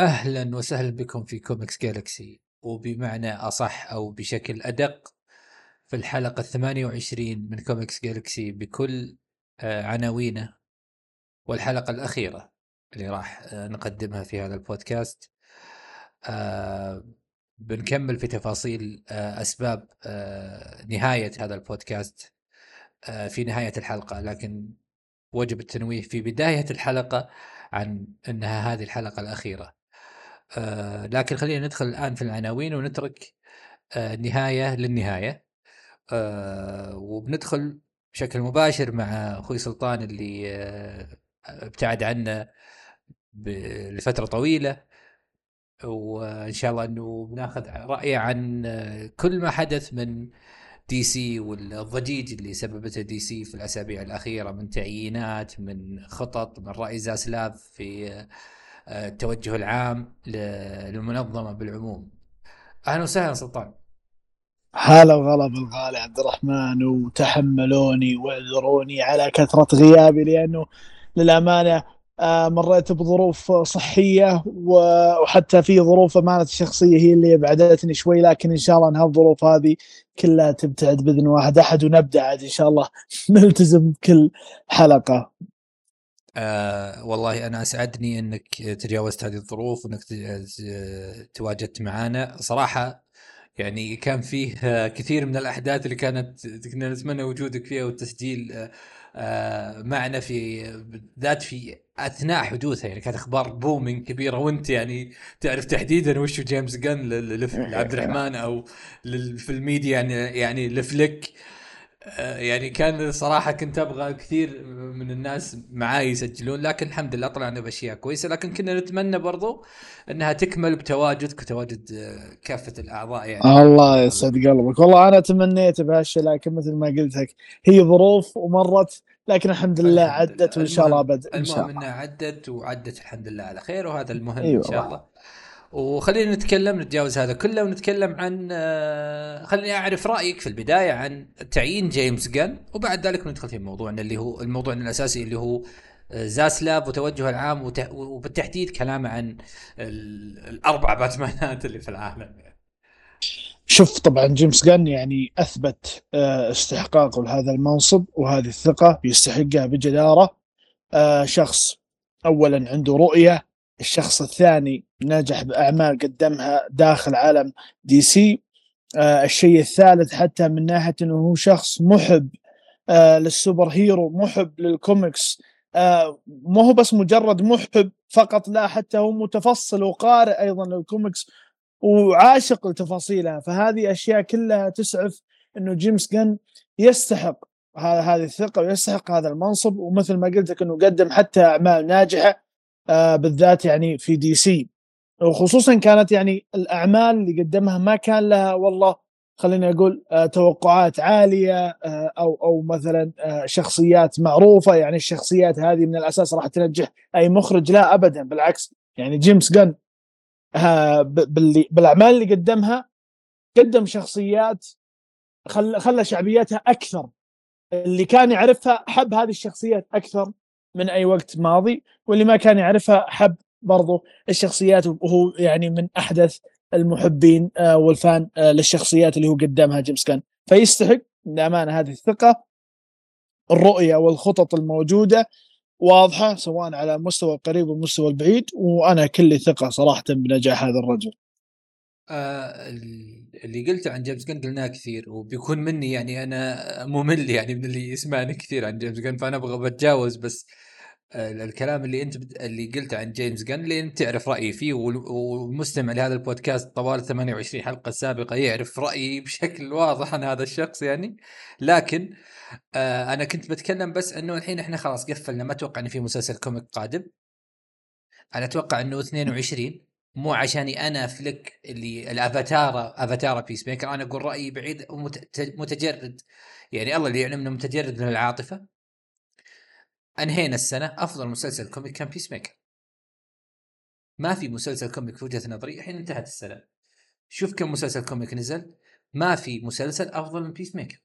أهلا وسهلا بكم في كوميكس جالكسي وبمعنى أصح أو بشكل أدق في الحلقة الثمانية وعشرين من كوميكس جالكسي بكل آه، عناوينه والحلقة الأخيرة اللي راح آه، نقدمها في هذا البودكاست. آه، بنكمل في تفاصيل أسباب نهاية هذا البودكاست في نهاية الحلقة. لكن وجب التنويه في بداية الحلقة عن إنها هذه الحلقة الأخيرة. آه لكن خلينا ندخل الآن في العناوين ونترك آه نهايه للنهاية. آه وبندخل بشكل مباشر مع أخوي سلطان اللي ابتعد عنا لفترة طويلة. وإن شاء الله إنه بناخذ رأيه عن كل ما حدث من دي سي والضجيج اللي سببته دي سي في الأسابيع الأخيرة من تعيينات من خطط من رأي زاسلاف في التوجه العام للمنظمة بالعموم. أهلا وسهلا سلطان. هلا وغلا بالغالي عبد الرحمن وتحملوني واعذروني على كثرة غيابي لأنه للأمانة آه، مريت بظروف صحية وحتى في ظروف أمانة الشخصية هي اللي أبعدتني شوي لكن إن شاء الله إن هالظروف هذه كلها تبتعد بإذن واحد أحد ونبدأ عاد إن شاء الله نلتزم بكل حلقة. آه والله أنا أسعدني إنك تجاوزت هذه الظروف وإنك تواجدت معنا صراحة يعني كان فيه كثير من الأحداث اللي كانت كنا نتمنى وجودك فيها والتسجيل آه معنا في بالذات في أثناء حدوثها. يعني كانت أخبار بومينج كبيرة وأنت يعني تعرف تحديدا وش جيمس جن لعبد الرحمن أو في الميديا يعني يعني لفليك آه، يعني كان صراحة كنت أبغى كثير من الناس معاي يسجلون لكن الحمد لله طلعنا بأشياء كويسة. لكن كنا نتمنى برضو إنها تكمل بتواجدك وتواجد آه، كافة الأعضاء يعني. الله يسعد قلبك. والله أنا تمنيت بهالشيء لكن مثل ما قلت لك هي ظروف ومرت لكن الحمد لله عدت وإن شاء الله أبد إن شاء الله. المهم إنها عدت وعدت الحمد لله على خير وهذا المهم أيوة. ان شاء الله. وخلينا نتكلم نتجاوز هذا كله ونتكلم عن آه، خليني أعرف رأيك في البداية عن تعيين جيمس جن وبعد ذلك ندخل في موضوعنا اللي هو الموضوع الأساسي اللي هو آه، زاسلاب وتوجهه العام وبالتحديد كلامه عن الأربع باتمانات اللي في العالم. شوف طبعا جيمس جن يعني أثبت آه، استحقاقه لهذا المنصب وهذه الثقة يستحقها بجدارة. شخص اولا عنده رؤية الشخص الثاني نجح بأعمال قدمها داخل عالم دي سي آه الشيء الثالث حتى من ناحية إنه هو شخص محب آه لل superhero محب للكوميكس آه ما هو بس مجرد محب فقط لا حتى هو متفصل وقارئ أيضا للكوميكس وعاشق لتفاصيلها. فهذه أشياء كلها تسعف إنه جيمس جن يستحق هذه الثقة ويستحق هذا المنصب. ومثل ما قلت لك إنه قدم حتى أعمال ناجحة بالذات يعني في دي سي. وخصوصا كانت يعني الأعمال اللي قدمها ما كان لها والله خليني أقول آه توقعات عالية آه أو أو مثلا آه شخصيات معروفة. يعني الشخصيات هذه من الأساس راح تنجح أي مخرج؟ لا ابدا بالعكس. يعني جيمس جن آه، بالأعمال اللي قدمها قدم شخصيات خلى شعبيتها أكثر. اللي كان يعرفها حب هذه الشخصيات أكثر. من أي وقت ماضي واللي ما كان يعرفها حب برضو الشخصيات وهو يعني من أحدث المحبين آه، والفان آه، للشخصيات اللي هو قدمها جيمس كان فيستحق للأمانة هذه الثقة الرؤية والخطط الموجودة واضحة سواء على المستوى القريب والمستوى البعيد وأنا كل ثقة صراحة بنجاح هذا الرجل. آه اللي قلته عن جيمس جن قلناه كثير وبيكون مني يعني أنا ممل يعني من اللي يسمعني كثير عن جيمس جن فأنا أبغى بتجاوز بس الكلام اللي انت اللي قلته عن جيمس جن انت تعرف رأيي فيه والمستمع لهذا البودكاست طوال 28 حلقة السابقه يعرف رأيي بشكل واضح عن هذا الشخص يعني. لكن آه أنا كنت بتكلم بس إنه الحين إحنا خلاص قفلنا ما أتوقع ان في مسلسل comic قادم. أنا أتوقع إنه 22 مو عشاني أنا فلك اللي الأفاتار أفاتار بيس ميكر أنا أقول رأيي بعيد ومتجرد يعني الله اللي يعلم انه متجرد من العاطفة. أنهينا السنة أفضل مسلسل comic كان بيس ميكر ما في مسلسل comic في وجهة نظري الحين انتهت السنة. شوف كم مسلسل comic نزل ما في مسلسل أفضل من بيس ميكر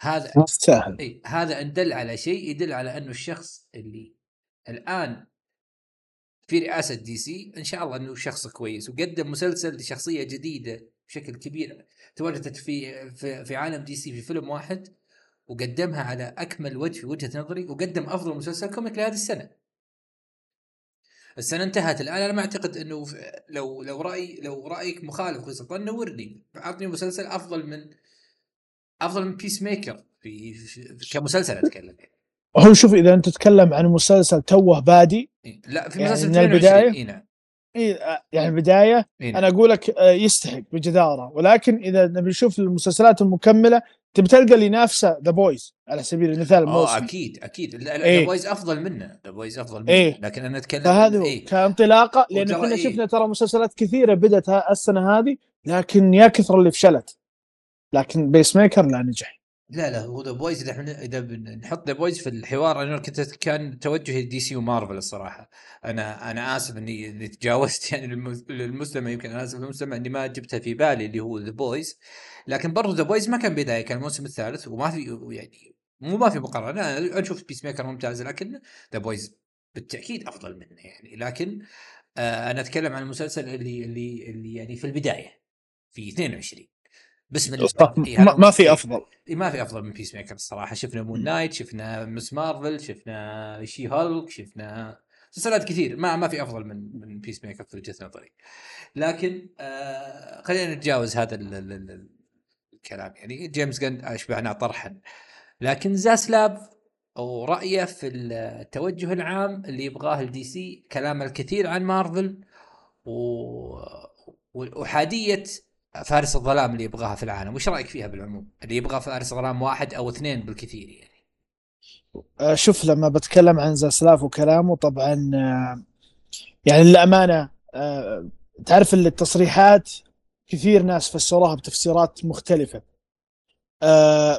هذا سهل إي هذا أن دل على شيء يدل على أنه الشخص اللي الآن في رئاسة دي سي إن شاء الله أنه شخص كويس وقدم مسلسل لشخصية جديدة بشكل كبير تواجدت في في, في عالم دي سي في فيلم واحد. وقدمها على أكمل وجه في وجهة نظري وقدم أفضل مسلسل comic لهذه السنة. السنة انتهت الآن أنا ما أعتقد إنه لو لو رأي لو رأيك مخالف قصة نورني أعطني مسلسل أفضل من أفضل من بيس ميكر في, في كمسلسل أتكلم يعني. هو شوف إذا أنت تتكلم عن مسلسل توه بادي لا في مسلسل يعني من البداية إي نعم يعني البداية إيه نعم. أنا أقول لك آه، يستحق بجدارة ولكن إذا نبي نشوف المسلسلات المكملة تبي تلقى اللي ينافسه ذا بويز على سبيل المثال آه أكيد أكيد ذا إيه؟ بويز أفضل منه ذا بويز أفضل منه إيه؟ لكن أنا أتكلم فهذا إيه؟ كانطلاقة لأن كنا إيه؟ شفنا ترى مسلسلات كثيرة بدات السنة هذه لكن يا كثر اللي فشلت لكن بيس ميكر لا نجح لا لا هو ذا بويز إذا إحنا إذا بنحط ذا بويز في الحوار أنا كنت كان توجهي دي سي ومارفل الصراحة. أنا أنا آسف إني إني تجاوزت يعني للمستمع يمكن أنا آسف للمستمع إني ما جبتها في بالي اللي هو ذا بويز لكن برضو ذا بويز ما كان بداية كان الموسم الثالث وما في يعني مو ما في مقارنة. أنا أشوف بيس ميكر ممتاز لكن ذا بويز بالتأكيد أفضل منه يعني. لكن آه أنا أتكلم عن المسلسل اللي اللي اللي يعني في البداية في 22 بسم الله ما, ما في أفضل. ما في أفضل من بيس ميكر الصراحة. شفنا مون نايت شفنا مس مارفل شفنا شي هولك شفنا مسلسلات كثير. ما ما في أفضل من من بيس ميكر في وجهة نظري. لكن آه خلينا نتجاوز هذا ال ال ال الكلام. يعني جيمس جن اشبعنا طرحا. لكن زاسلاف أو رايه في التوجه العام اللي يبغاه الدي سي كلام الكثير عن مارفل و... وحادية فارس الظلام اللي يبغاها في العالم وش رأيك فيها بالعموم؟ اللي يبغى فارس الظلام واحد أو اثنين بالكثير يعني. آه، شوف لما بتكلم عن زاسلاف وكلامه طبعا آه، يعني للأمانة آه، تعرف التصريحات كثير ناس فسروها بتفسيرات مختلفة.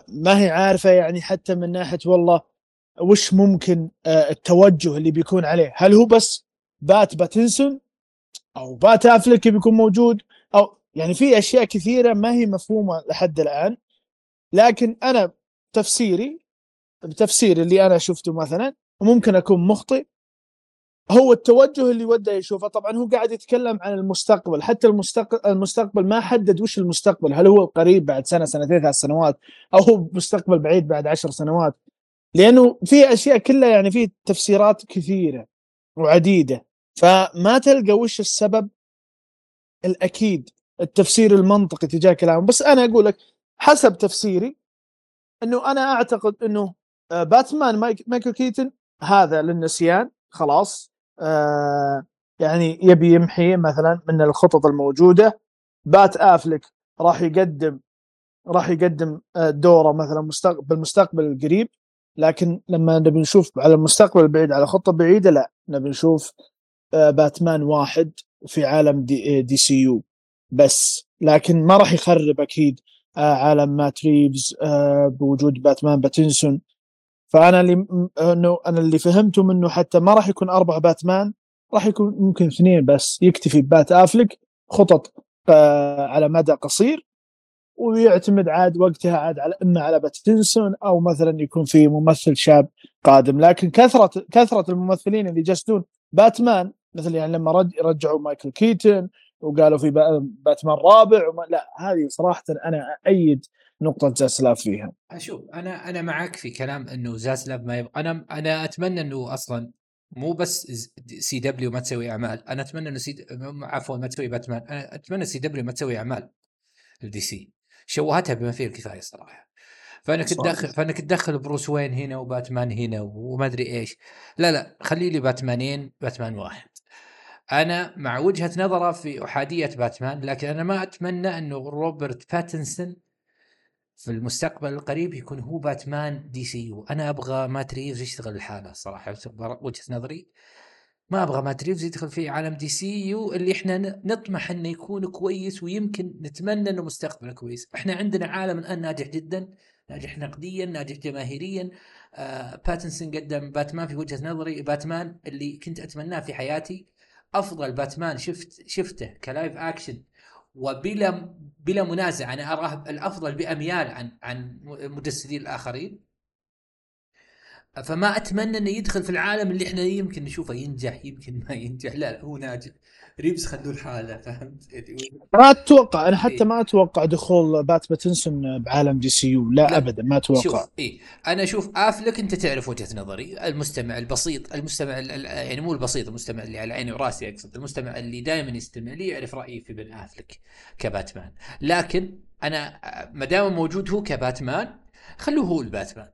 ما هي عارفة يعني حتى من ناحية والله وش ممكن التوجه اللي بيكون عليه؟ هل هو بس بات باتنسون أو بات افلك بيكون موجود يعني في أشياء كثيرة ما هي مفهومة لحد الآن لكن أنا تفسيري بتفسير اللي أنا شفته مثلا وممكن أكون مخطئ هو التوجه اللي وده يشوفه. طبعا هو قاعد يتكلم عن المستقبل. حتى المستقبل المستقبل ما حدد وش المستقبل. هل هو قريب بعد سنة سنتين ثلاث سنوات أو هو مستقبل بعيد بعد عشر سنوات. لأنه في أشياء كلها يعني في تفسيرات كثيرة وعديدة. فما تلقى وش السبب؟ الأكيد. التفسير المنطقي تجاه كلامه. بس أنا أقول لك حسب تفسيري إنه أنا أعتقد إنه آه، باتمان مايكل كيتن هذا للنسيان خلاص آه يعني يبي يمحي مثلا من الخطط الموجودة. بات افلك راح يقدم راح يقدم آه، دوره مثلا مستقبل بالمستقبل القريب. لكن لما نبي نشوف على المستقبل البعيد على خطة بعيدة لا. نبي نشوف آه، باتمان واحد في عالم دي, دي سي يو. بس لكن ما راح يخرب أكيد آه عالم مات ريفز آه بوجود باتمان باتنسون. فأنا اللي إنه أنا اللي فهمته منه حتى ما راح يكون أربع باتمان راح يكون ممكن اثنين بس يكتفي باتأفلك خطط آه على مدى قصير ويعتمد عاد وقتها عاد على إما على باتنسون أو مثلا يكون في ممثل شاب قادم. لكن كثرة كثرة الممثلين اللي يجسدون باتمان مثل يعني لما رجعوا مايكل كيتن وقالوا في باتمان رابع وما لا هذه صراحة أنا ايد نقطة زاسلاف فيها. أشوف أنا أنا معك في كلام إنه زاسلاف ما يبغى أنا أنا أتمنى إنه أصلا مو بس سي دبليو ما تسوي أعمال أنا أتمنى إنه سي عفوا ما تسوي باتمان أنا أتمنى سي دبليو ما تسوي أعمال الدي سي شوهتها بما فيه الكفاية صراحة. فانك تدخل فانك تدخل بروس وين هنا وباتمان هنا وما أدري إيش. لا لا خلي لي باتمانين باتمان واحد. أنا مع وجهة نظره في أحادية باتمان لكن أنا ما أتمنى أنه روبرت باتنسون في المستقبل القريب يكون هو باتمان دي سي يو. أنا أبغى مات ريفز يشتغل الحالة صراحة وجهة نظري. ما أبغى مات ريفز يدخل في عالم دي سي يو اللي إحنا نطمح إنه يكون كويس ويمكن نتمنى إنه مستقبله كويس. إحنا عندنا عالم الآن ناجح جدا ناجح نقديا ناجح جماهيريا. آه باتنسون قدم باتمان في وجهة نظري باتمان اللي كنت أتمناه في حياتي. أفضل باتمان شفت شفته ك live action وبلا بلا منازع. أنا أراه الأفضل بأميال عن عن مجسدين الآخرين. فما أتمنى إنه يدخل في العالم اللي إحنا يمكن نشوفه ينجح يمكن ما ينجح. لا, لا هو ناجح. ريفز خلوه لحاله فهمت؟ ما أتوقع أنا حتى ما أتوقع دخول بات باتنسون بعالم دي سي يو. لا, لا. ابدا ما أتوقع. شوف اي أنا أشوف آفلك أنت تعرف وجهة نظري. المستمع البسيط المستمع يعني مو البسيط المستمع اللي على عيني وراسي أقصد المستمع اللي دائما يستمع لي يعرف رأيي في بن آفلك كباتمان. لكن أنا ما دام موجود هو كباتمان خلوه هو الباتمان.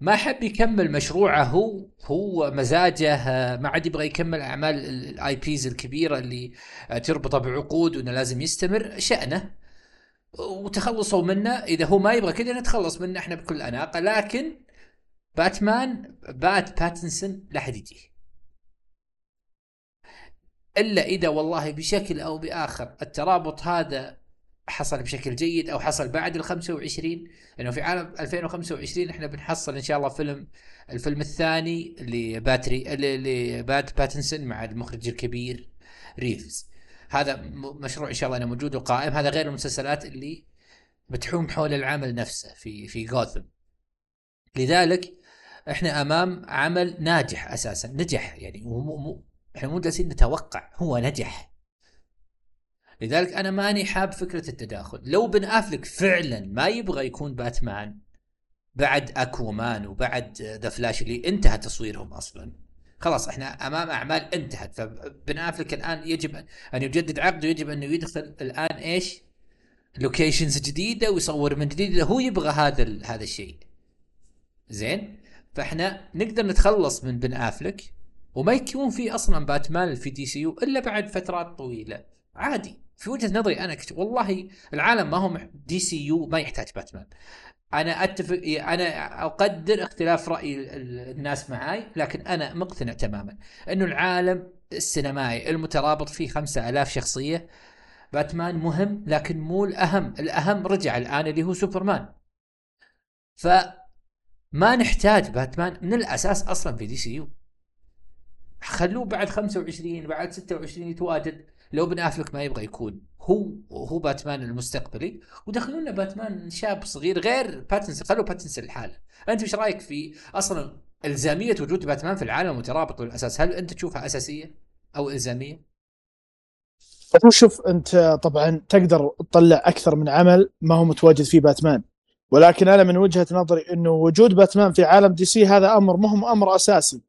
ما حب يكمل مشروعه هو هو مزاجه ما عاد يبغى يكمل أعمال ال IPs الكبيرة اللي تربطه بعقود وإنه لازم يستمر شأنه. وتخلصوا منه. إذا هو ما يبغى كذا نتخلص منه إحنا بكل أناقة. لكن باتمان بات باتنسون لا حد يجيه إلا إذا والله بشكل أو بآخر الترابط هذا حصل بشكل جيد أو حصل بعد ال 25 لأنه في عام 2025 إحنا بنحصل إن شاء الله فيلم الفيلم الثاني لباتري لبات باتنسون مع المخرج الكبير ريفز. هذا مشروع إن شاء الله إنه موجود وقائم. هذا غير المسلسلات اللي بتحوم حول العمل نفسه في في جوثم. لذلك إحنا أمام عمل ناجح أساسا نجح يعني مو إحنا مو جالسين نتوقع هو نجح. لذلك أنا ماني حاب فكرة التداخل. لو بن أفلك فعلا ما يبغى يكون باتمان بعد أكوامان وبعد ذا فلاش اللي انتهى تصويرهم أصلا. خلاص إحنا أمام أعمال انتهت. فبن أفلك الآن يجب أن يجدد عقده يجب انه يدخل الآن إيش؟ locations جديدة ويصور من جديد. هو يبغى هذا هذا الشيء. زين؟ فإحنا نقدر نتخلص من بن أفلك وما يكون في أصلا باتمان في دي سي يو إلا بعد فترات طويلة. عادي. في وجهة نظري أنا كت... والله العالم ما هو دي سي يو ما يحتاج باتمان. أنا اتفق أنا أقدر اختلاف رأي الناس معاي لكن أنا مقتنع تماما إنه العالم السينمائي المترابط فيه خمسة ألاف شخصية باتمان مهم لكن مو الأهم. الأهم رجع الآن اللي هو سوبرمان. فما نحتاج باتمان من الأساس أصلا في دي سي يو خلوه بعد 25 بعد 26 يتواجد. لو بن أفلك ما يبغى يكون هو هو باتمان المستقبلي. ودخلوا لنا باتمان شاب صغير غير باتنسون خلوا باتنسون لحاله. أنت إيش رأيك في أصلا إلزامية وجود باتمان في العالم المترابط بالأساس؟ هل أنت تشوفها أساسية أو إلزامية؟ شوف أنت طبعا تقدر تطلع أكثر من عمل ما هو متواجد فيه باتمان. ولكن أنا من وجهة نظري إنه وجود باتمان في عالم دي سي هذا أمر مهم أمر أساسي.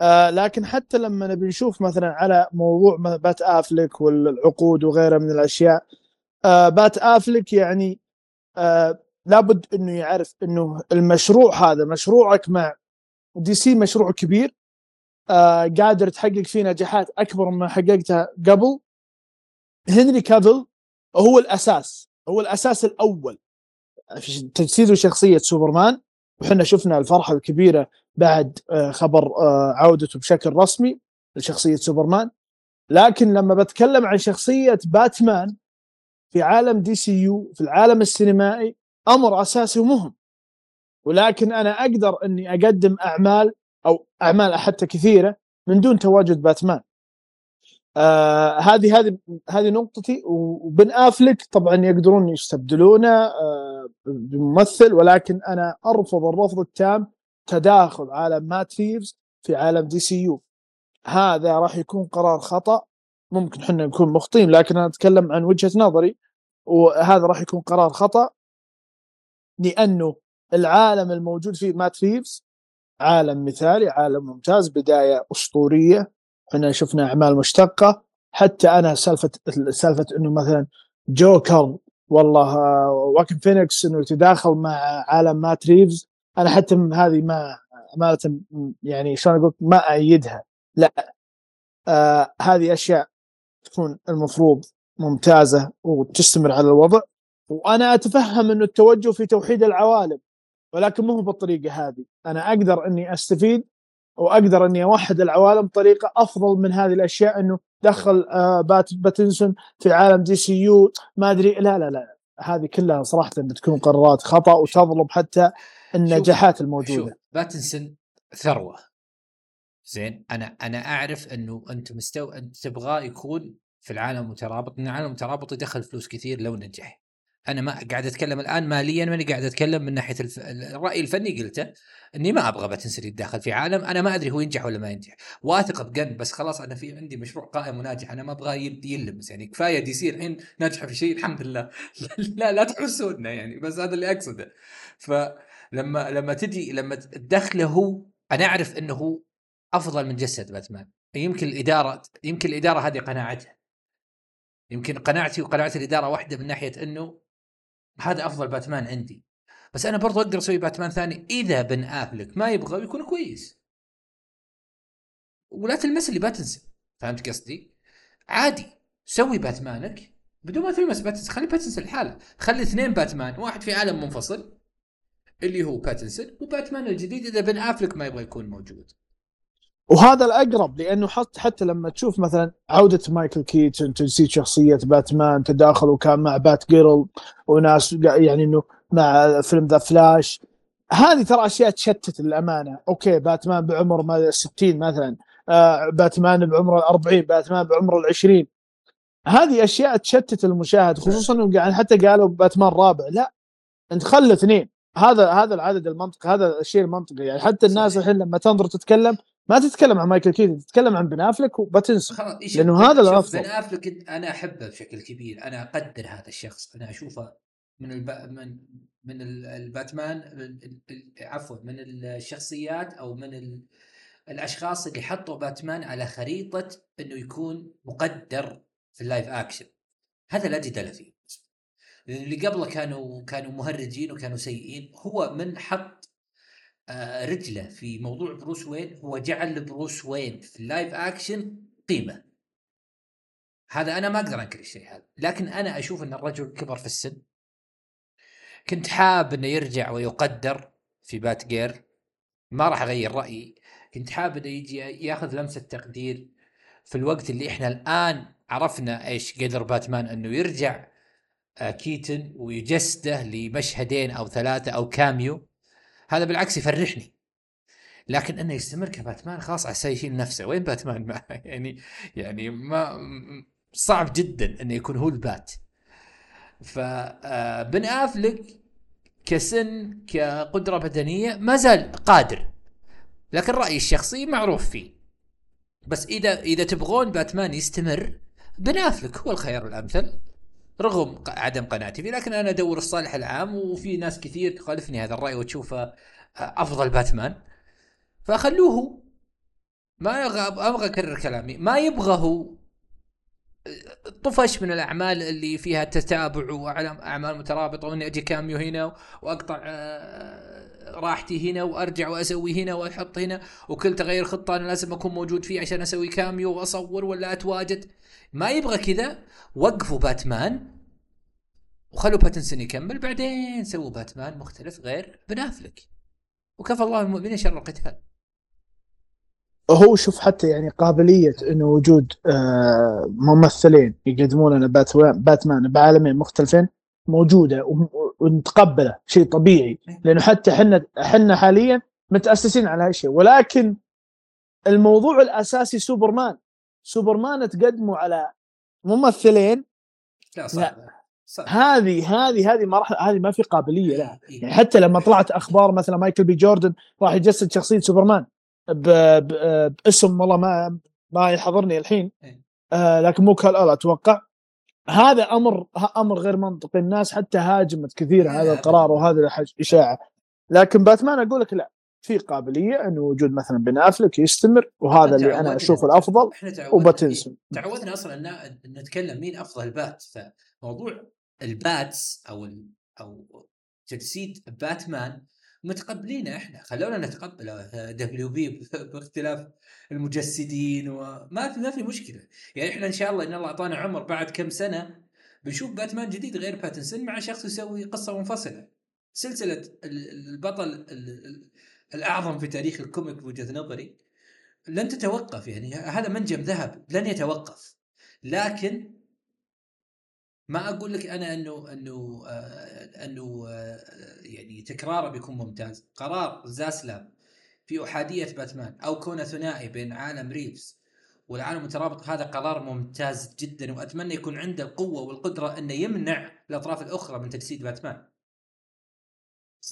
آه لكن حتى لما نبي نشوف مثلا على موضوع بن افلك والعقود وغيرها من الأشياء آه بن افلك يعني آه لابد إنه يعرف إنه المشروع هذا مشروعك مع دي سي مشروع كبير آه قادر تحقق فيه نجاحات أكبر مما حققتها قبل. هنري كافل هو الأساس هو الأساس الأول في تجسيد شخصية سوبرمان وحنا شفنا الفرحة الكبيرة بعد آه، خبر آه، عودته بشكل رسمي لشخصية سوبرمان. لكن لما بتكلم عن شخصية باتمان في عالم دي سي يو في العالم السينمائي أمر أساسي ومهم. ولكن أنا أقدر إني أقدم أعمال أو أعمال حتى كثيرة من دون تواجد باتمان. آه هذه هذه هذه نقطتي. وبن أفلك طبعا يقدرون يستبدلونه آه بممثل ولكن أنا أرفض الرفض التام تداخل عالم مات ريفز في عالم دي سي يو. هذا راح يكون قرار خطأ. ممكن إحنا نكون مخطئين لكن أنا أتكلم عن وجهة نظري وهذا راح يكون قرار خطأ لأنه العالم الموجود فيه مات ريفز عالم مثالي عالم ممتاز بداية أسطورية. إحنا شفنا أعمال مشتقة. حتى أنا سالفة سالفة إنه مثلا جوكر والله واكين فينيكس إنه يتداخل مع عالم مات ريفز. أنا حتى هذه للامانه يعني شلون أقول ما أيدها. لا آه هذه أشياء تكون المفروض ممتازة وتستمر على الوضع. وأنا أتفهم إنه التوجه في توحيد العوالم ولكن مو بالطريقة هذه. أنا أقدر إني أستفيد وأقدر إني أوحد العوالم بطريقة أفضل من هذه الأشياء إنه دخل آه بات باتنسون في عالم دي سي يو. ما أدري لا لا لا هذه كلها صراحة بتكون قرارات خطأ وتظلم حتى النجاحات الموجودة. شوف باتنسون ثروة. زين أنا أنا أعرف إنه أنت مستوى أنت تبغاه يكون في العالم المترابط ان العالم المترابط يدخل فلوس كثير لو نجح. أنا ما قاعد أتكلم الآن ماليا ماني قاعد أتكلم من ناحية الف... الرأي الفني قلته إني ما أبغى باتنسون يتدخل في عالم أنا ما أدري هو ينجح ولا ما ينجح. واثق بجن بس خلاص أنا في عندي مشروع قائم وناجح أنا ما أبغاه يلمس يعني كفاية دي سي الحين ناجحة في شيء الحمد لله. لا لا تحسونا يعني بس هذا اللي أقصده. فلما لما تجي لما تدخله هو أنا أعرف إنه هو أفضل من جسد باتمان. يمكن الإدارة يمكن الإدارة هذه قناعتها. يمكن قناعتي وقناعة الإدارة واحدة من ناحية إنه هذا أفضل باتمان عندي. بس أنا برضو أقدر أسوي باتمان ثاني إذا بن آفلك ما يبغى يكون كويس. ولا تلمس اللي باتنسون فهمت قصدي؟ عادي. سوي باتمانك. بدون ما تلمس باتنسون خلي باتنسون الحالة خلي اثنين باتمان واحد في عالم منفصل اللي هو باتنسون وباتمان الجديد إذا بن آفلك ما يبغى يكون موجود. وهذا الأقرب لأنه حتى حتى لما تشوف مثلا عودة مايكل كيتون تجسيد شخصية باتمان تداخله كان مع بات قيرل وناس يعني إنه مع فيلم ذا فلاش. هذه ترى أشياء تشتت للامانه okay باتمان بعمر 60 مثلا. آه باتمان بعمر 40 باتمان بعمر 20 هذه أشياء تشتت المشاهد خصوصا إنه يعني حتى قالوا باتمان رابع. لا أنت خلي اثنين. هذا هذا العدد المنطقي هذا الشيء المنطقي. يعني حتى الناس الحين لما تنظر تتكلم ما تتكلم عن مايكل كيتن تتكلم عن بن أفلك لأنه هذا الأفضل. بن أفلك أنا أحبه بشكل كبير أنا أقدر هذا الشخص. أنا أشوفه من الب... من من الباتمان عفوا من الشخصيات أو من ال... الأشخاص اللي حطوا باتمان على خريطة إنه يكون مقدر في ال live action. هذا لا جدال فيه. اللي قبله كانوا كانوا مهرجين وكانوا سيئين. هو من حط رجله في موضوع بروس وين هو جعل بروس وين في ال live action قيمة. هذا أنا ما أقدر أنكر الشيء هذا لكن أنا أشوف أن الرجل كبر في السن. كنت حاب أنه يرجع ويقدر في بات جيرل ما راح أغير رأيي. كنت حاب أنه يجي ياخذ لمسة تقدير في الوقت اللي إحنا الآن عرفنا إيش قدر باتمان أنه يرجع آه، كيتن ويجسده لمشهدين أو ثلاثة أو كاميو. هذا بالعكس يفرحني. لكن إنه يستمر كباتمان خلاص عسى يشيل نفسه. وين باتمان؟ ما يعني يعني ما صعب جدا إنه يكون هو البات. فبن آه، أفلك كسن كقدرة بدنية ما زال قادر. لكن رأيي الشخصي معروف فيه. بس إذا إذا تبغون باتمان يستمر بن أفلك هو الخيار الأمثل. رغم عدم قناعتي فيه لكن أنا أدور الصالح العام وفي ناس كثير تخالفني هذا الرأي وتشوفه آه، أفضل باتمان. فخلوه. ما أبغى أكرر كلامي. ما يبغى هو آه، طفش من الأعمال اللي فيها تتابع واعمال مترابطة وإني أجي كاميو هنا وأقطع آه، راحتي هنا وأرجع وأسوي هنا وأحط هنا وكل تغير خطة أنا لازم أكون موجود فيه عشان أسوي كاميو وأصور ولا أتواجد. ما يبغى كذا وقفوا باتمان وخلوا باتنسون يكمل بعدين سووا باتمان مختلف غير بنافلك. وكفى الله المؤمنين شر القتال. هو شوف حتى يعني قابلية إنه وجود آه، ممثلين يقدمون لنا باتمان بعالمين مختلفين موجودة ونتقبله شيء طبيعي. لأنه حتى إحنا إحنا حاليا متأسسين على هالشيء ولكن الموضوع الأساسي سوبرمان. سوبرمان تقدموا على ممثلين. لا صعب. هذه هذه هذه ما راح هذه ما في قابلية لها. إيه. يعني حتى لما طلعت أخبار مثلا مايكل بي جوردن راح يجسد شخصية سوبرمان. باسم والله ما ما يحضرني الحين. إيه. آه لكن مو كافل أتوقع. هذا أمر أمر غير منطقي. الناس حتى هاجمت كثير هذا إيه، القرار وهذه الاشاعه لكن باتمان أقول لك لا. في قابلية انه وجود مثلا بن أفلك يستمر وهذا اللي أنا أشوفه الأفضل وباتنسون. تعودنا أصلا ان نتكلم مين أفضل Bat فموضوع ال Bats أو أو تجسيد باتمان متقبلينه إحنا. خلونا نتقبل WB باختلاف المجسدين وما في ما في مشكلة. يعني إحنا إن شاء الله إن الله أعطانا عمر بعد كم سنة بنشوف باتمان جديد غير باتنسون مع شخص يسوي قصة منفصلة. سلسلة البطل الأعظم في تاريخ الكوميك بوجهة نظري لن تتوقف. يعني هذا منجم ذهب. لن يتوقف. لكن ما أقول لك أنا إنه إنه آه إنه آه يعني تكراره بيكون ممتاز قرار زاسلام في أحادية باتمان أو كونه ثنائي بين عالم ريفز والعالم المترابط هذا قرار ممتاز جدا وأتمنى يكون عنده القوة والقدرة إنه يمنع الأطراف الأخرى من تجسيد باتمان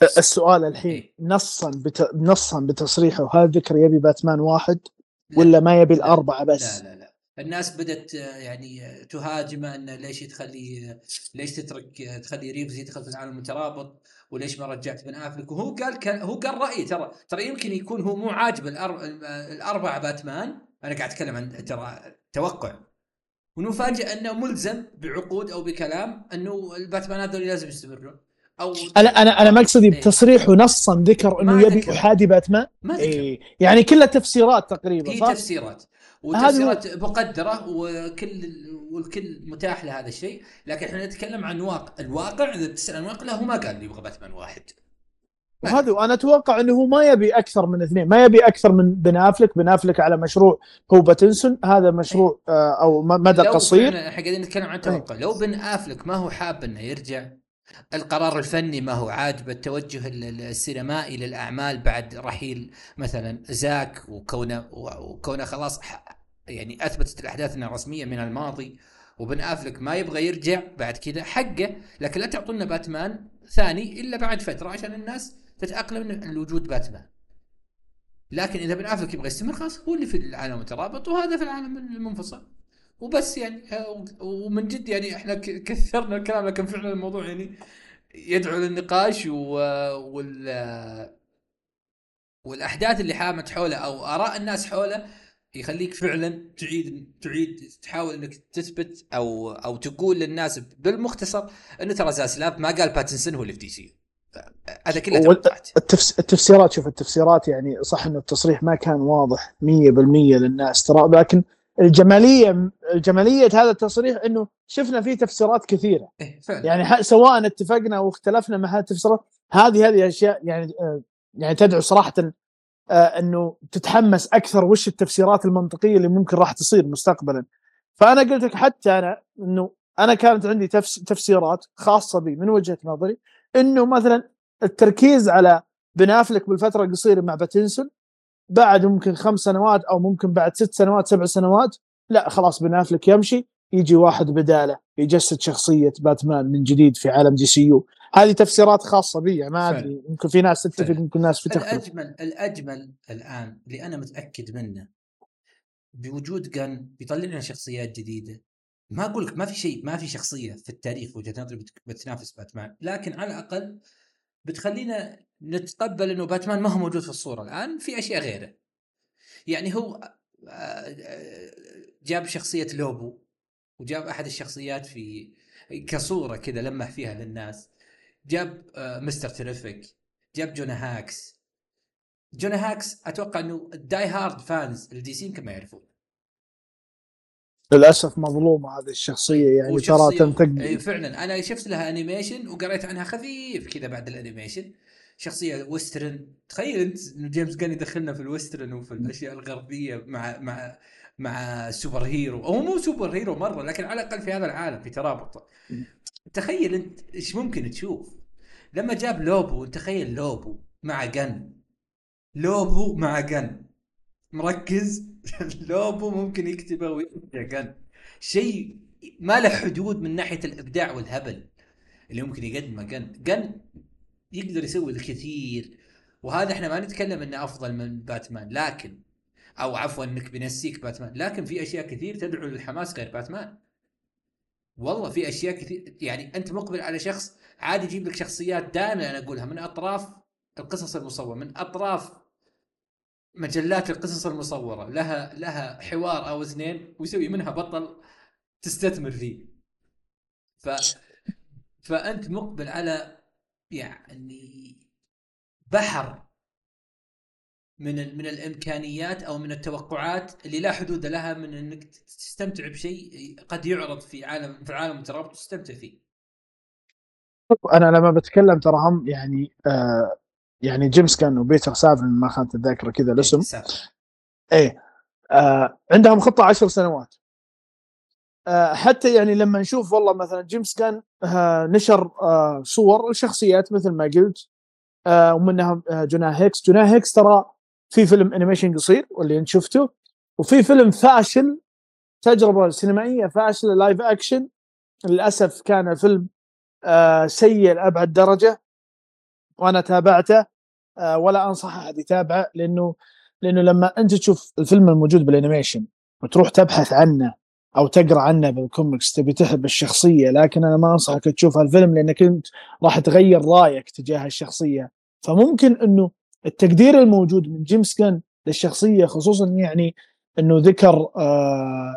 السؤال الحين إيه. نصا بت... نصا بتصريحه هل ذكر يبي باتمان واحد ولا ما يبي الأربعة بس؟ لا لا لا الناس بدأت آه، يعني آه، تهاجمه إنه ليش تخلي آه، ليش تترك تخلي ريفز يدخل في العالم المترابط وليش ما رجعت بن افلك وهو قال كان هو قال رايي ترى ترى يمكن يكون هو مو عاجب. الأربعة باتمان أنا قاعد أتكلم عن ترى توقع ونفاجئ إنه ملزم بعقود أو بكلام إنه الباتمان هذول لازم يستمرون أو أنا أنا أنا مقصدي إيه. بتصريحه نصا ذكر إنه يبي. احادي باتمان ما ذكر إيه. يعني كلها تفسيرات تقريبا هي صح؟ تفسيرات وتفسيرات مقدرة وكل والكل متاح لهذا الشيء. لكن إحنا نتكلم عن واقع الواقع إذا بتسال عن الواقع لا هو ما قال لي يبغى باتمان واحد. وهذا وأنا أتوقع إنه هو ما يبي أكثر من اثنين. ما يبي أكثر من بن أفلك. بن أفلك على مشروع هو باتنسون. هذا مشروع آه، أو مدى قصير. إحنا قاعدين نتكلم عن توقع. لو بن أفلك ما هو حاب إنه يرجع القرار الفني ما هو عاجبه التوجه ال- ال- السينمائي للأعمال بعد رحيل مثلا زاك وكونه وكونه خلاص يعني أثبتت الاحداث انها رسميه من الماضي وبن أفلك ما يبغى يرجع بعد كذا حقه لكن لا تعطونا باتمان ثاني إلا بعد فترة عشان الناس تتأقلم لوجود باتمان. لكن إذا بن أفلك يبغى يستمر خلاص هو اللي في العالم المترابط وهذا في العالم المنفصل. وبس يعني ومن جد يعني إحنا كثرنا الكلام لكن فعلا الموضوع يعني يدعو للنقاش. وال والأحداث اللي حامت حوله أو آراء الناس حوله يخليك فعلا تعيد تعيد تحاول إنك تثبت أو أو تقول للناس بالمختصر إنه ترى زاسلاف ما قال باتنسون هو اللي في دي سي هذا كله التفس... التفسيرات شوف التفسيرات يعني صح إنه التصريح ما كان واضح 100% للناس ترى لكن الجمالية الجمالية هذا التصريح إنه شفنا فيه تفسيرات كثيرة. إيه فعلا. يعني سواء اتفقنا أو اختلفنا مع هذه التفسيرات هذه هذه أشياء يعني آه، يعني تدعو صراحة آه، إنه تتحمس أكثر وش التفسيرات المنطقية اللي ممكن راح تصير مستقبلا. فأنا قلت لك حتى أنا إنه أنا كانت عندي تفس- تفسيرات خاصة بي من وجهة نظري إنه مثلا التركيز على بن آفلك بالفترة القصيرة مع باتنسون بعد ممكن خمس سنوات أو ممكن بعد ست سنوات سبع سنوات لا خلاص بن أفلك يمشي يجي واحد بداله يجسد شخصية باتمان من جديد في عالم DCU هذه تفسيرات خاصة بي ما. أدري ممكن في ناس تتفق. ممكن ناس تختلف الأجمل الأجمل الآن اللي أنا متأكد منه بوجود جن بيطلع لنا شخصيات جديدة ما أقول لك ما في شيء ما في شخصية في التاريخ وجهة نظري بت- بتنافس باتمان لكن على الأقل بتخلينا نتقبل إنه باتمان ما هو موجود في الصورة الآن في أشياء غيره. يعني هو آه، آه، جاب شخصية لوبو وجاب أحد الشخصيات في كصورة كذا لمح فيها للناس. جاب آه، مستر تيريفيك جاب جونا هيكس. جونا هيكس أتوقع إنه ال die hard fans ال DC يمكن ما يعرفون. للأسف مظلومة هذه الشخصية يعني ترى تنتج إيه فعلا. أنا شفت لها animation وقريت عنها خفيف كذا بعد ال animation شخصية western تخيل أنت جيمس جن يدخلنا في ال western وفي الأشياء الغربية مع مع مع superhero. هو مو superhero مرة لكن على الأقل في هذا العالم في ترابط. تخيل أنت إيش ممكن تشوف؟ لما جاب لوبو تخيل لوبو مع جن. لوبو مع جن. مركز؟ لوبو ممكن يكتبه ويرجع جن. شيء ما له حدود من ناحية الإبداع والهبل اللي ممكن يقدمه جن. جن يقدر يسوي الكثير. وهذا إحنا ما نتكلم إنه أفضل من باتمان لكن أو عفوا إنك بنسيك باتمان لكن في أشياء كثير تدعو للحماس غير باتمان. والله في أشياء كثير يعني أنت مقبل على شخص عادي يجيب لك شخصيات دائما أنا أقولها من أطراف القصص المصورة من أطراف مجلات القصص المصورة لها لها حوار أو اثنين ويسوي منها بطل تستثمر فيه. ف فأنت مقبل على يعني بحر من من الإمكانيات أو من التوقعات اللي لا حدود لها من إنك تستمتع بشيء قد يعرض في عالم في العالم المترابط وتستمتع فيه. أنا لما بتكلم ترى هم يعني آه يعني جيمس جن وبيتر سافران ما خانت الذاكرة كذا الاسم سافران. إيه آه عندهم خطة عشر سنوات حتى يعني لما نشوف والله مثلا جيمس جن آه نشر آه صور لشخصيات مثل ما قلت آه ومنها آه جونا هيكس. جونا هيكس ترى في فيلم animation قصير واللي أنت شفته وفي فيلم فاشل تجربة سينمائية فاشلة live action للأسف كان الفيلم آه سيء لأبعد درجة وأنا تابعته آه ولا أنصح أحد يتابعه لأنه لأنه لما أنت تشوف الفيلم الموجود بال animation وتروح تبحث عنه أو تقرأ عنه بالكوميكس تبي تحب الشخصية. لكن أنا ما أنصحك تشوف هالفيلم لأنك أنت راح تغير رأيك تجاه الشخصية. فممكن إنه التقدير الموجود من جيمس جن للشخصية خصوصا يعني إنه ذكر آه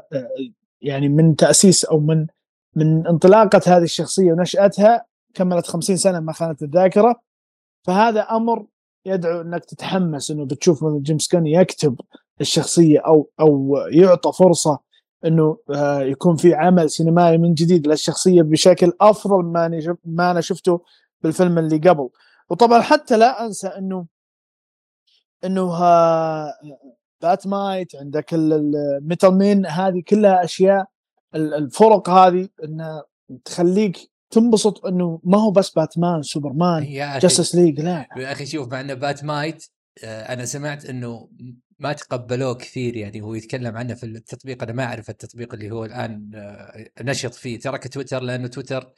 يعني من تأسيس أو من من انطلاقة هذه الشخصية ونشأتها كملت 50 سنة ما خانت الذاكرة. فهذا أمر يدعو إنك تتحمس إنه بتشوف جيمس كان يكتب الشخصية أو أو يعطى فرصة إنه يكون في عمل سينمائي من جديد للشخصية بشكل أفضل ما ما أنا شفته بالفيلم اللي قبل. وطبعا حتى لا أنسى إنه إنه بات مايت عندك ال Metal Men هذه كلها أشياء الفرق هذه انها تخليك تنبسط إنه ما هو بس باتمان سوبرمان Justice League لا. يا أخي شوف مع انه بات مايت أنا سمعت إنه ما تقبلوه كثير يعني هو يتكلم عنه في التطبيق أنا ما أعرف التطبيق اللي هو الآن نشط فيه ترك تويتر لأنه تويتر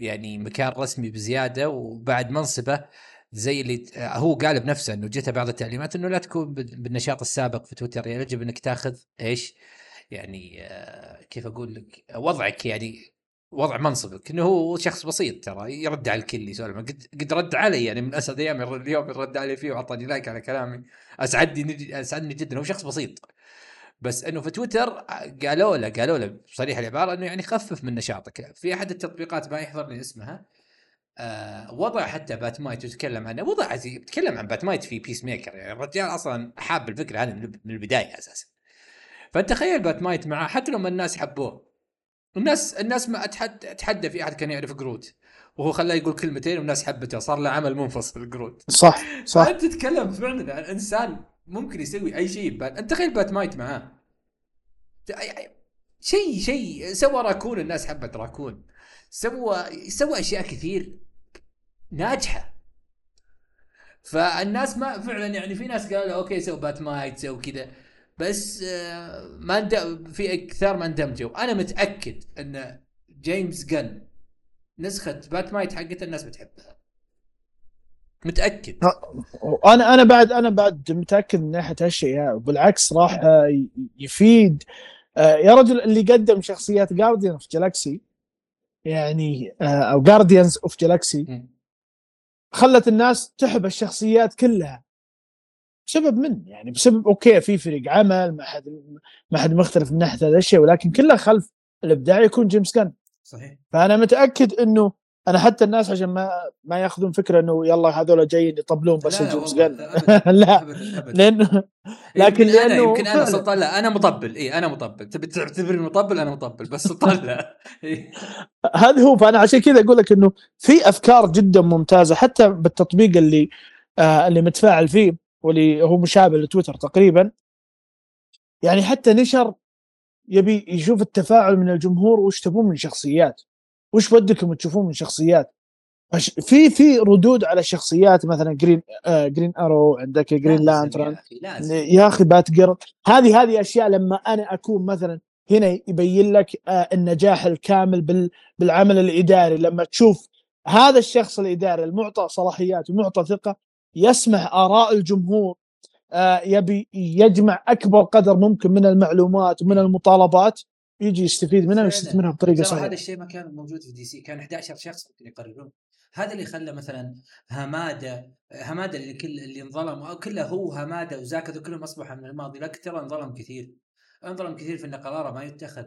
يعني مكان رسمي بزيادة وبعد منصبه زي اللي هو قال بنفسه إنه جته بعض التعليمات إنه لا تكون بالنشاط السابق في تويتر يعني يجب إنك تاخذ إيش؟ يعني كيف أقول لك وضعك يعني وضع منصبك إنه هو شخص بسيط ترى يرد على الكل يسولف قد قد رد علي يعني من أسد أيام اليوم رد علي فيه وأعطاني لايك على كلامي أسعدني أسعدني جدا هو شخص بسيط. بس إنه في تويتر قالوا له قالوا له بصريح العبارة إنه يعني خفف من نشاطك. في أحد التطبيقات ما يحضرني اسمها آه وضع حتى بات مايت وتكلم عنه وضع يتكلم عن بات مايت في بيس ميكر يعني الرجال أصلا حاب الفكرة هذه من البداية أساسا. فانت تخيل بات مايت معاه حتى لما الناس حبوه الناس الناس ما اتحدى أتحدى في أحد كان يعرف جروت. وهو خلاه يقول كلمتين والناس حبته صار له عمل منفصل جروت. صح صح. فانت تتكلم فعلا عن إنسان ممكن يسوي أي شيء بات... أنت تخيل بات مايت معاه. شيء شيء سوى راكون الناس حبت راكون. سوى سوى أشياء كثير ناجحة. فالناس ما فعلا يعني في ناس قالوا okay سوي بات مايت سوي كذا. بس آه، ما في أكثر ما اندمجوا. أنا متأكد أن جيمس جن نسخة بات مايت حقته الناس بتحبها. متأكد. أنا أنا بعد أنا بعد متأكد من ناحية هالشيء بالعكس راح آه، يفيد. آه، يا رجل اللي قدم شخصيات Guardian of Galaxy يعني أو Guardians of Galaxy خلت الناس تحب الشخصيات كلها. بسبب من؟ يعني بسبب okay في فريق عمل ما حد ما حد مختلف من ناحية هذا الشيء ولكن كله خلف الإبداع يكون جيمس جن صحيح. فأنا متأكد إنه أنا حتى الناس عشان ما ما يأخذون فكرة إنه يلا هذول جايين يطبلون بس جيمس جن لا لأنه لكن أنا يمكن أنا سلطان لا أنا مطبل. اي أنا مطبل. تبي تعتبرني مطبل؟ أنا مطبل بس سلطان لا. هذا هو. فأنا عشان كذا أقول لك إنه في أفكار جدا ممتازة حتى بالتطبيق اللي آه اللي متفاعل فيه. واللي هو مشابه لتويتر تقريبا. يعني حتى نشر يبي يشوف التفاعل من الجمهور وش تبون من شخصيات؟ وش ودكم تشوفون من شخصيات؟ في في ردود على شخصيات مثلا Green آه Green Arrow عندك Green Lantern يا أخي Batgirl هذه هذه أشياء لما أنا أكون مثلا هنا يبين لك آه النجاح الكامل بال بالعمل الإداري. لما تشوف هذا الشخص الإداري المعطى صلاحيات ومعطى ثقة يسمع آراء الجمهور آه يبي يجمع أكبر قدر ممكن من المعلومات ومن المطالبات يجي يستفيد منها ويستفيد منها بطريقة سهله هذا الشيء ما كان موجود في دي سي كان 11 شخص ممكن يقررون. هذا اللي خلى مثلا همادة همادة اللي كل اللي انظلم كله هو همادة وزاك كلهم أصبحوا من الماضي لكن ترى انظلم كثير. انظلم كثير في إن قراره ما يتخذ.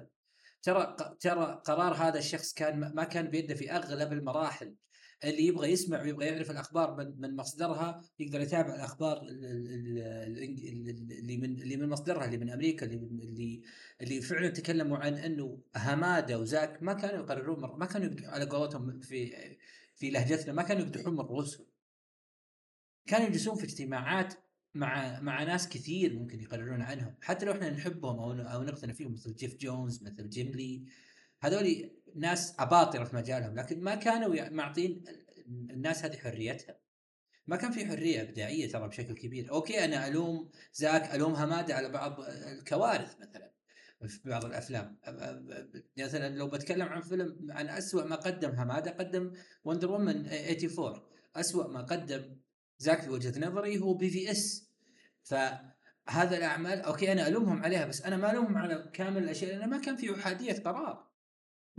ترى ترى قرار هذا الشخص كان ما كان بيده في أغلب المراحل. اللي يبغى يسمع ويبغى يعرف الأخبار من, من مصدرها يقدر يتابع الأخبار اللي من اللي من مصدرها اللي من أمريكا اللي اللي اللي فعلا تكلموا عن إنه هماده وزاك ما كانوا يقررون ما كانوا على قولتهم في في لهجتنا ما كانوا يقدحون من رؤوسهم كانوا يجلسون في اجتماعات مع مع ناس كثير ممكن يقررون عنهم. حتى لو إحنا نحبهم أو أو نقتنع فيهم مثل جيف جونز مثل جيم لي هذول ناس أباطرة في مجالهم لكن ما كانوا معطين الناس هذه حريتها. ما كان في حرية إبداعية ترى بشكل كبير. okay أنا ألوم زاك ألوم هماده على بعض الكوارث مثلا في بعض الأفلام. مثلا لو بتكلم عن فيلم عن أسوأ ما قدم هماده قدم Wonder Woman 84 أسوأ ما قدم زاك في وجهة نظري هو BvS. فهذا الأعمال okay أنا ألومهم عليها بس أنا ما ألومهم على كامل الأشياء لأنه ما كان في إحادية قرار.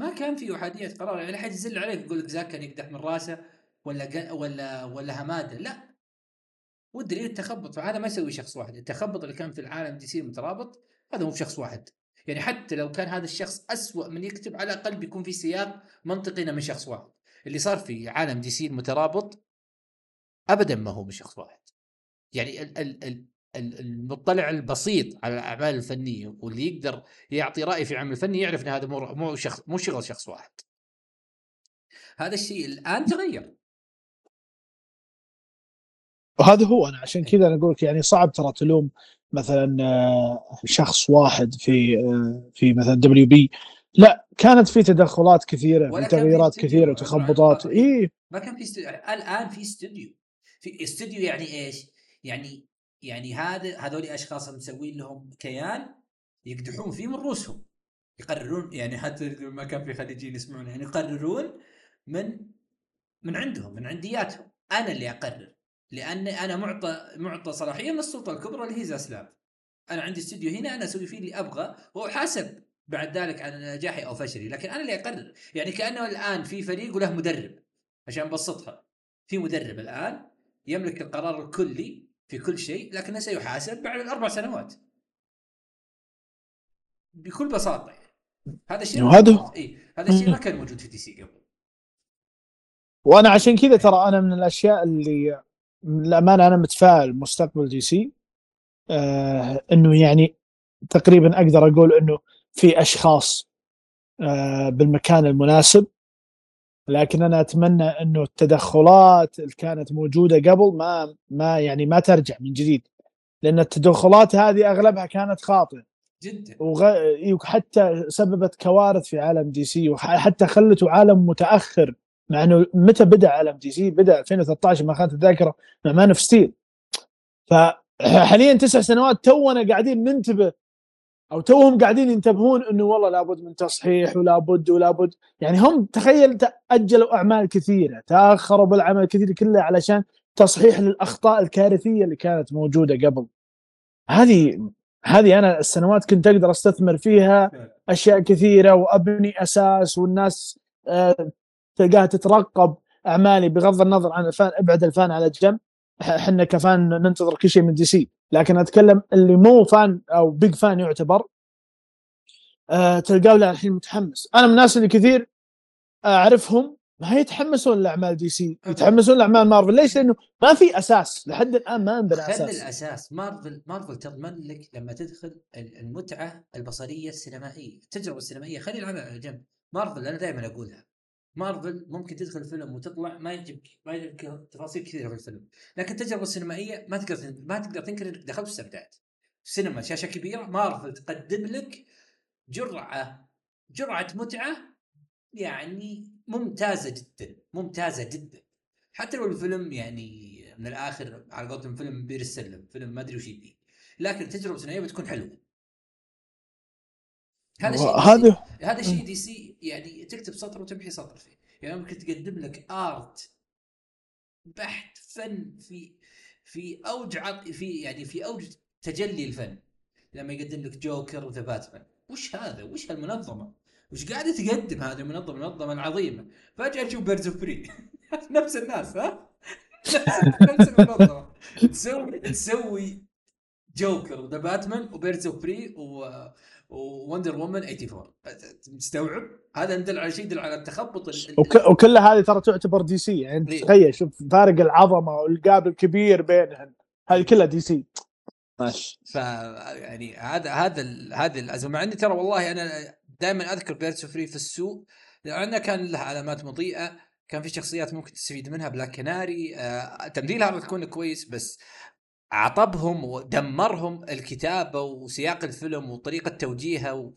ما كان في احاديه قرار يعني حد يزل عليك يقول لك زاك كان يقدح من راسه ولا ولا ولا هماده لا. والدليل التخبط فهذا ما يسوي شخص واحد. التخبط اللي كان في العالم دي سي مترابط هذا مو بشخص واحد. يعني حتى لو كان هذا الشخص أسوأ من يكتب على الأقل بيكون في سياق منطقي من شخص واحد. اللي صار في عالم دي سي المترابط ابدا ما هو من شخص واحد. يعني ال ال ال المطلع البسيط على الأعمال الفنية واللي يقدر يعطي رأي في العمل الفني يعرف إن هذا مو مو شخص مو شغل شخص واحد. هذا الشيء الآن تغير. وهذا هو أنا عشان كذا أنا أقول لك يعني صعب ترى تلوم مثلا آه، شخص واحد في آه، في مثلا WB. لا كانت في تدخلات كثيرة في تغييرات كثيرة وتخبطات اي ما كان في استوديو. الآن في استوديو. في استوديو يعني إيش؟ يعني يعني هذا هذول أشخاص مسوين لهم كيان يقدحون فيه من روسهم. يقررون يعني حتى ما كان في خليجيين يسمعون يعني يقررون من من عندهم من عندياتهم. أنا اللي أقرر لأن أنا معطى معطى صلاحية من السلطة الكبرى اللي هي زاسلاب أنا عندي استوديو هنا أنا أسوي فيه اللي أبغى واحاسب بعد ذلك على نجاحي أو فشلي. لكن أنا اللي أقرر. يعني كأنه الآن في فريق وله مدرب عشان نبسطها في مدرب الآن يملك القرار الكلي في كل شيء لكنه سيحاسب بعد الأربع سنوات. بكل بساطة يعني. هذا الشيء وهذا إي هذا الشيء ما كان موجود في دي سي قبل. وأنا عشان كذا ترى أنا من الأشياء اللي للأمانة أنا متفائل مستقبل دي سي. آه إنه يعني تقريبا أقدر أقول إنه في أشخاص آه بالمكان المناسب لكن أنا أتمنى انه التدخلات اللي كانت موجودة قبل ما ما يعني ما ترجع من جديد. لأن التدخلات هذه أغلبها كانت خاطئة. جدا. وحتى سببت كوارث في عالم دي سي وحتى خلته عالم متأخر مع إنه متى بدأ عالم دي سي؟ بدأ 2013 ما خانت الذاكرة مع Man of Steel. فحاليا تسع سنوات تونا قاعدين ننتبه أو توهم قاعدين ينتبهون إنه والله لابد من تصحيح ولابد ولابد. يعني هم تخيل تأجلوا أعمال كثيرة تأخروا بالعمل كثير كله علشان تصحيح للأخطاء الكارثية اللي كانت موجودة قبل. هذه هذه أنا السنوات كنت أقدر أستثمر فيها أشياء كثيرة وأبني أساس والناس آه، تلقاها تترقب أعمالي بغض النظر عن ال fan أبعد ال fan على جنب إحنا ك fan ننتظر كل شيء من دي سي. لكن أتكلم اللي مو fan أو big fan يعتبر أه تلقاه لا الحين متحمس. أنا من الناس اللي كثير أعرفهم ما يتحمسون لأعمال دي سي يتحمسون لأعمال مارفل ليش؟ لأنه ما في أساس لحد الآن ما عندنا أساس. خلي الأساس مارفل مارفل تضمن لك لما تدخل المتعة البصرية السينمائية التجربة السينمائية. خلي العمل على جنب. مارفل أنا دائما أقولها. مارفل ممكن تدخل فيلم وتطلع ما يجيب ما يجيب تفاصيل كثيرة في الفيلم. لكن التجربه السينمائيه ما تقدر ما تقدر تنكر انك دخلت واستمتعت سينما شاشة كبيرة مارفل تقدم لك جرعة جرعة متعة يعني ممتازة جدا ممتازة جدا. حتى لو الفيلم يعني من الآخر على قولتهم فيلم بير السلم فيلم ما أدري وش يبي. لكن التجربه السينمائيه بتكون حلوة. هذا شيء هذا هذا شيء دي سي يعني تكتب سطر وتمحي سطر فيه. يعني ممكن تقدم لك art بحت فن في في أوج في يعني في أوج تجلي الفن. لما يقدم لك Joker و The Batman. وش هذا؟ وش هالمنظمة؟ وش قاعدة تقدم هذه المنظمة؟ المنظمه العظيمه فجأة تشوف Birds of Prey. نفس الناس ها؟ نفس المنظمة. تسوي تسوي جوكر وذا باتمان وبيرز أوف بري و The Batman و Birds of Prey و Wonder Woman 84 مستوعب؟ هذا يدل على شيء يدل على التخبط وك... وكل هذه ترى تعتبر دي سي. يعني إيه. تخيل شوف فارق العظمة والقاب الكبير بينهم هذه كلها دي سي. ماشي. ف يعني هذا هذا هذه الازمه مع اني ترى والله أنا دائما أذكر Birds of Prey في السوق. لأنه كان له علامات مضيئة. كان في شخصيات ممكن تستفيد منها. Black Canary. آه تمثيلها بتكون كويس بس عطبهم ودمرهم الكتابة وسياق الفيلم وطريقة توجيهها و...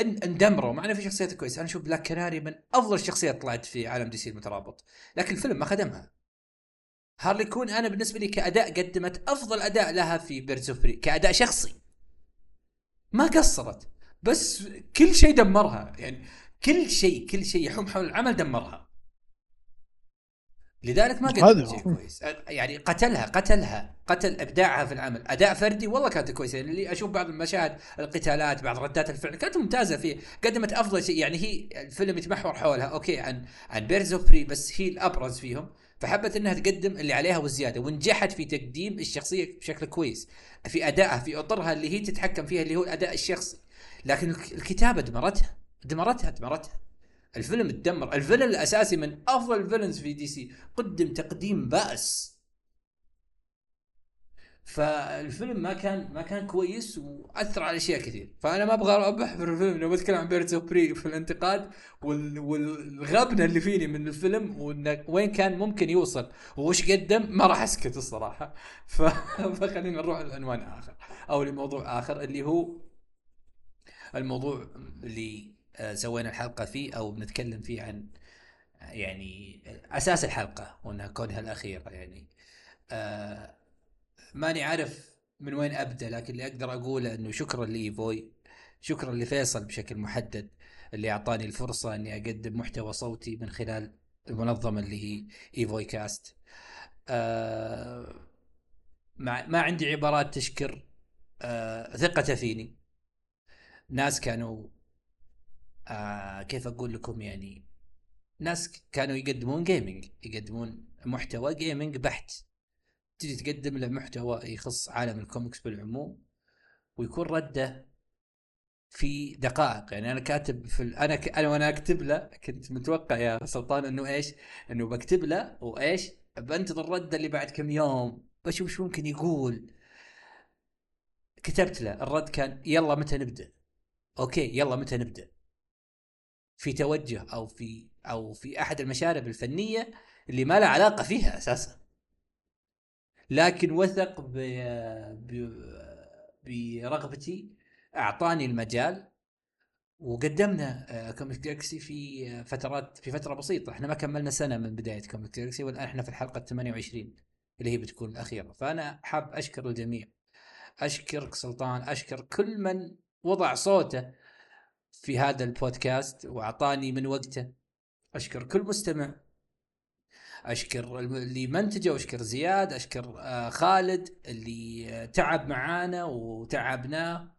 اندمروا. مع إنه في شخصيات كويسة. أنا أشوف Black Canary من أفضل الشخصيات طلعت في عالم دي سي المترابط. لكن الفيلم ما خدمها. هارلي كوين أنا بالنسبة لي كأداء قدمت أفضل أداء لها في Birds of كأداء شخصي. ما قصرت. بس كل شيء دمرها. يعني كل شيء كل شيء يحوم حول العمل دمرها. لذلك ما قدمت شيء كويس. يعني قتلها قتلها قتل إبداعها في العمل. أداء فردي والله كانت كويسة. يعني اللي أشوف بعض المشاهد القتالات بعض ردات الفعل كانت ممتازة فيه. قدمت أفضل شيء. يعني هي الفيلم يتمحور حولها. okay عن عن Birds of Prey بس هي الأبرز فيهم. فحبت إنها تقدم اللي عليها والزيادة ونجحت في تقديم الشخصية بشكل كويس. في أدائها في أطرها اللي هي تتحكم فيها اللي هو الاداء الشخصي. لكن الكتابة دمرتها. دمرتها دمرتها. الفيلم تدمر ال villain الأساسي من أفضل ال villains في DC قدم تقديم بائس فالفيلم ما كان ما كان كويس وأثر على أشياء كثير. فأنا ما أبغى أبحر في الفيلم. لو بتكلم عن Birds Prey في الانتقاد وال... والغبنه اللي فيني من الفيلم وإنه وين كان ممكن يوصل وش قدم ما راح أسكت الصراحة. ف... فخلينا نروح لعنوان آخر أو لموضوع آخر اللي هو الموضوع اللي سوينا الحلقة فيه أو بنتكلم فيه عن يعني أساس الحلقة وأنها كونها الأخيرة يعني. آه ماني عارف من وين أبدأ لكن اللي أقدر أقوله إنه شكرا لإيفوي شكرا لفيصل بشكل محدد اللي أعطاني الفرصة إني أقدم محتوى صوتي من خلال المنظمة اللي هي إيفوي كاست. آه ما, عندي عبارات تشكر آه ثقته فيني. ناس كانوا آه كيف أقول لكم يعني ناس كانوا يقدمون gaming يقدمون محتوى gaming بحت تجي تقدم له محتوى يخص عالم الكوميكس بالعموم ويكون رده في دقائق يعني أنا كاتب في ال... أنا ك... أنا وأنا أكتب له كنت متوقع يا سلطان إنه إيش؟ إنه بكتب له وإيش؟ بنتظر رده اللي بعد كم يوم بشوف شو ممكن يقول كتبت له الرد كان يلا متى نبدأ؟ أوكي يلا متى نبدأ؟ في توجه أو في أو في أحد المشارب الفنية اللي ما لها علاقة فيها أساسا. لكن وثق ب... برغبتي أعطاني المجال وقدمنا Comic Galaxy في فترات في فترة بسيطة. إحنا ما كملنا سنة من بداية Comic Galaxy والآن إحنا في الحلقة 28 اللي هي بتكون الأخيرة. فأنا حاب أشكر الجميع أشكرك سلطان أشكر كل من وضع صوته في هذا البودكاست وأعطاني من وقته. أشكر كل مستمع. أشكر اللي منتجه واشكر زياد أشكر آه، خالد اللي آه، تعب معانا وتعبناه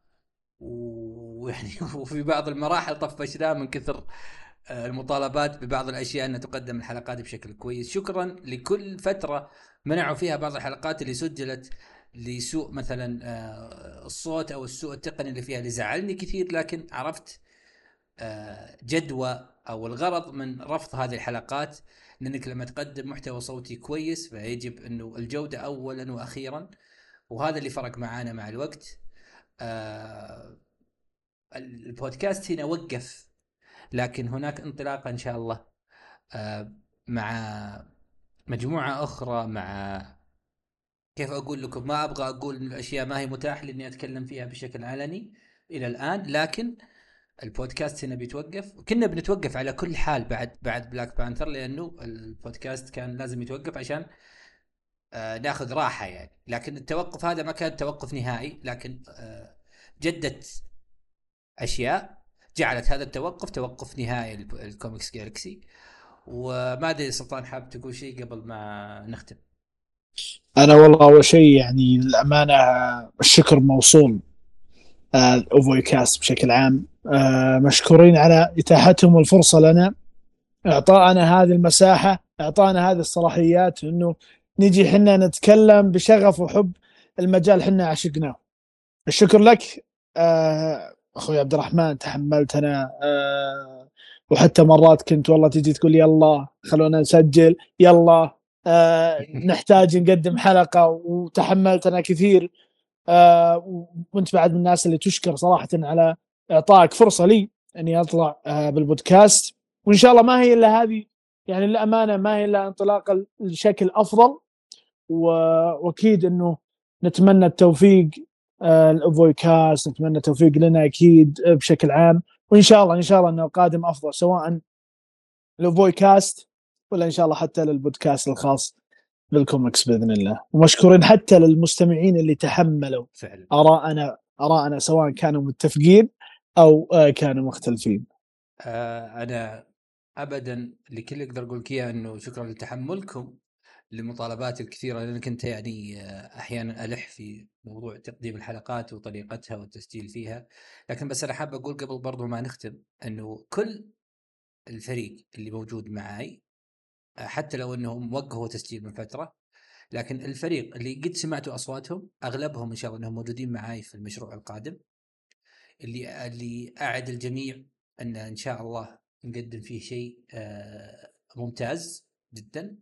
ويعني وفي بعض المراحل طفشناه من كثر آه، المطالبات ببعض الأشياء ان تقدم الحلقات بشكل كويس. شكرا لكل فترة منعوا فيها بعض الحلقات اللي سجلت لسوء مثلا الصوت أو السوء التقني اللي فيها اللي زعلني كثير لكن عرفت جدوى أو الغرض من رفض هذه الحلقات لأنك لما تقدم محتوى صوتي كويس فيجب إنه الجودة اولا وأخيرا وهذا اللي فرق معانا مع الوقت. آه البودكاست هنا وقف لكن هناك انطلاقة إن شاء الله آه مع مجموعة أخرى مع كيف أقول لكم ما أبغى أقول الاشياء ما هي متاح لأني أتكلم فيها بشكل علني إلى الآن لكن البودكاست هنا بيتوقف. كنا بنتوقف على كل حال بعد بعد Black Panther لأنه البودكاست كان لازم يتوقف عشان آه ناخذ راحة يعني. لكن التوقف هذا ما كان توقف نهائي لكن آه جدت أشياء جعلت هذا التوقف توقف نهائي ال Comics Galaxy وما أدري سلطان حاب تقول شيء قبل ما نختم. أنا والله أول شيء يعني الامانه الشكر موصول. الاوفوي كاست بشكل عام. آه، مشكورين على إتاحتهم الفرصه لنا. أعطانا هذه المساحة أعطانا هذه الصلاحيات إنه نجي حنا نتكلم بشغف وحب المجال حنا عشقناه. الشكر لك. آه، أخوي عبد الرحمن تحملتنا آه، وحتى مرات كنت والله تجي تقول يلا خلونا نسجل يلا. نحتاج نقدم حلقة وتحملتنا كثير. وانت بعد من الناس اللي تشكر صراحة على إعطائك فرصة لي إني أطلع آه، بالبودكاست. وإن شاء الله ما هي إلا هذه يعني للأمانة ما هي إلا انطلاقة لشكل أفضل وأكيد إنه نتمنى التوفيق الاوفوي كاست نتمنى التوفيق لنا أكيد بشكل عام. وإن شاء الله إن شاء الله انه القادم أفضل سواء الاوفوي كاست ولا إن شاء الله حتى للبودكاست الخاص. للكوميكس بإذن الله. ومشكورين حتى للمستمعين اللي تحملوا فعلا. آراءنا آراءنا سواء كانوا متفقين أو آه، كانوا مختلفين. آه أنا ابدا اللي كل أقدر أقول لك اياه إنه شكرا لتحملكم لمطالباتي الكثيرة لأن كنت يعني آه، أحيانا ألح في موضوع تقديم الحلقات وطريقتها والتسجيل فيها. لكن بس أنا حاب أقول قبل برضو ما نختم إنه كل الفريق اللي موجود معي حتى لو إنهم وقفوا تسجيل من فترة لكن الفريق اللي قد سمعتوا أصواتهم أغلبهم إن شاء الله إنهم موجودين معي في المشروع القادم. اللي اللي أعد الجميع إن إن شاء الله نقدم فيه شيء آه، ممتاز جدا.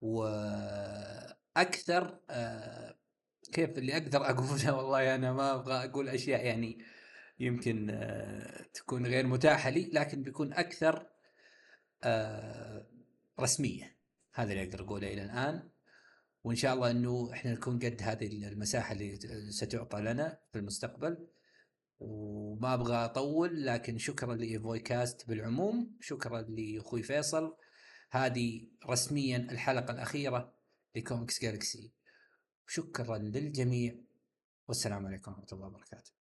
وأكثر آه، كيف اللي أقدر أقوله؟ والله أنا ما أبغى أقول أشياء يعني يمكن آه، تكون غير متاحة لي لكن بيكون أكثر رسمية. هذا اللي أقدر أقوله إلى الآن. وإن شاء الله إنه إحنا نكون قد هذه المساحة اللي ستعطى لنا في المستقبل. وما أبغى أطول لكن شكرا لايفوي كاست بالعموم. شكرا لأخوي فيصل. هذه رسميا الحلقة الأخيرة لكوميكس جالكسي شكرا للجميع. والسلام عليكم ورحمة الله وبركاته.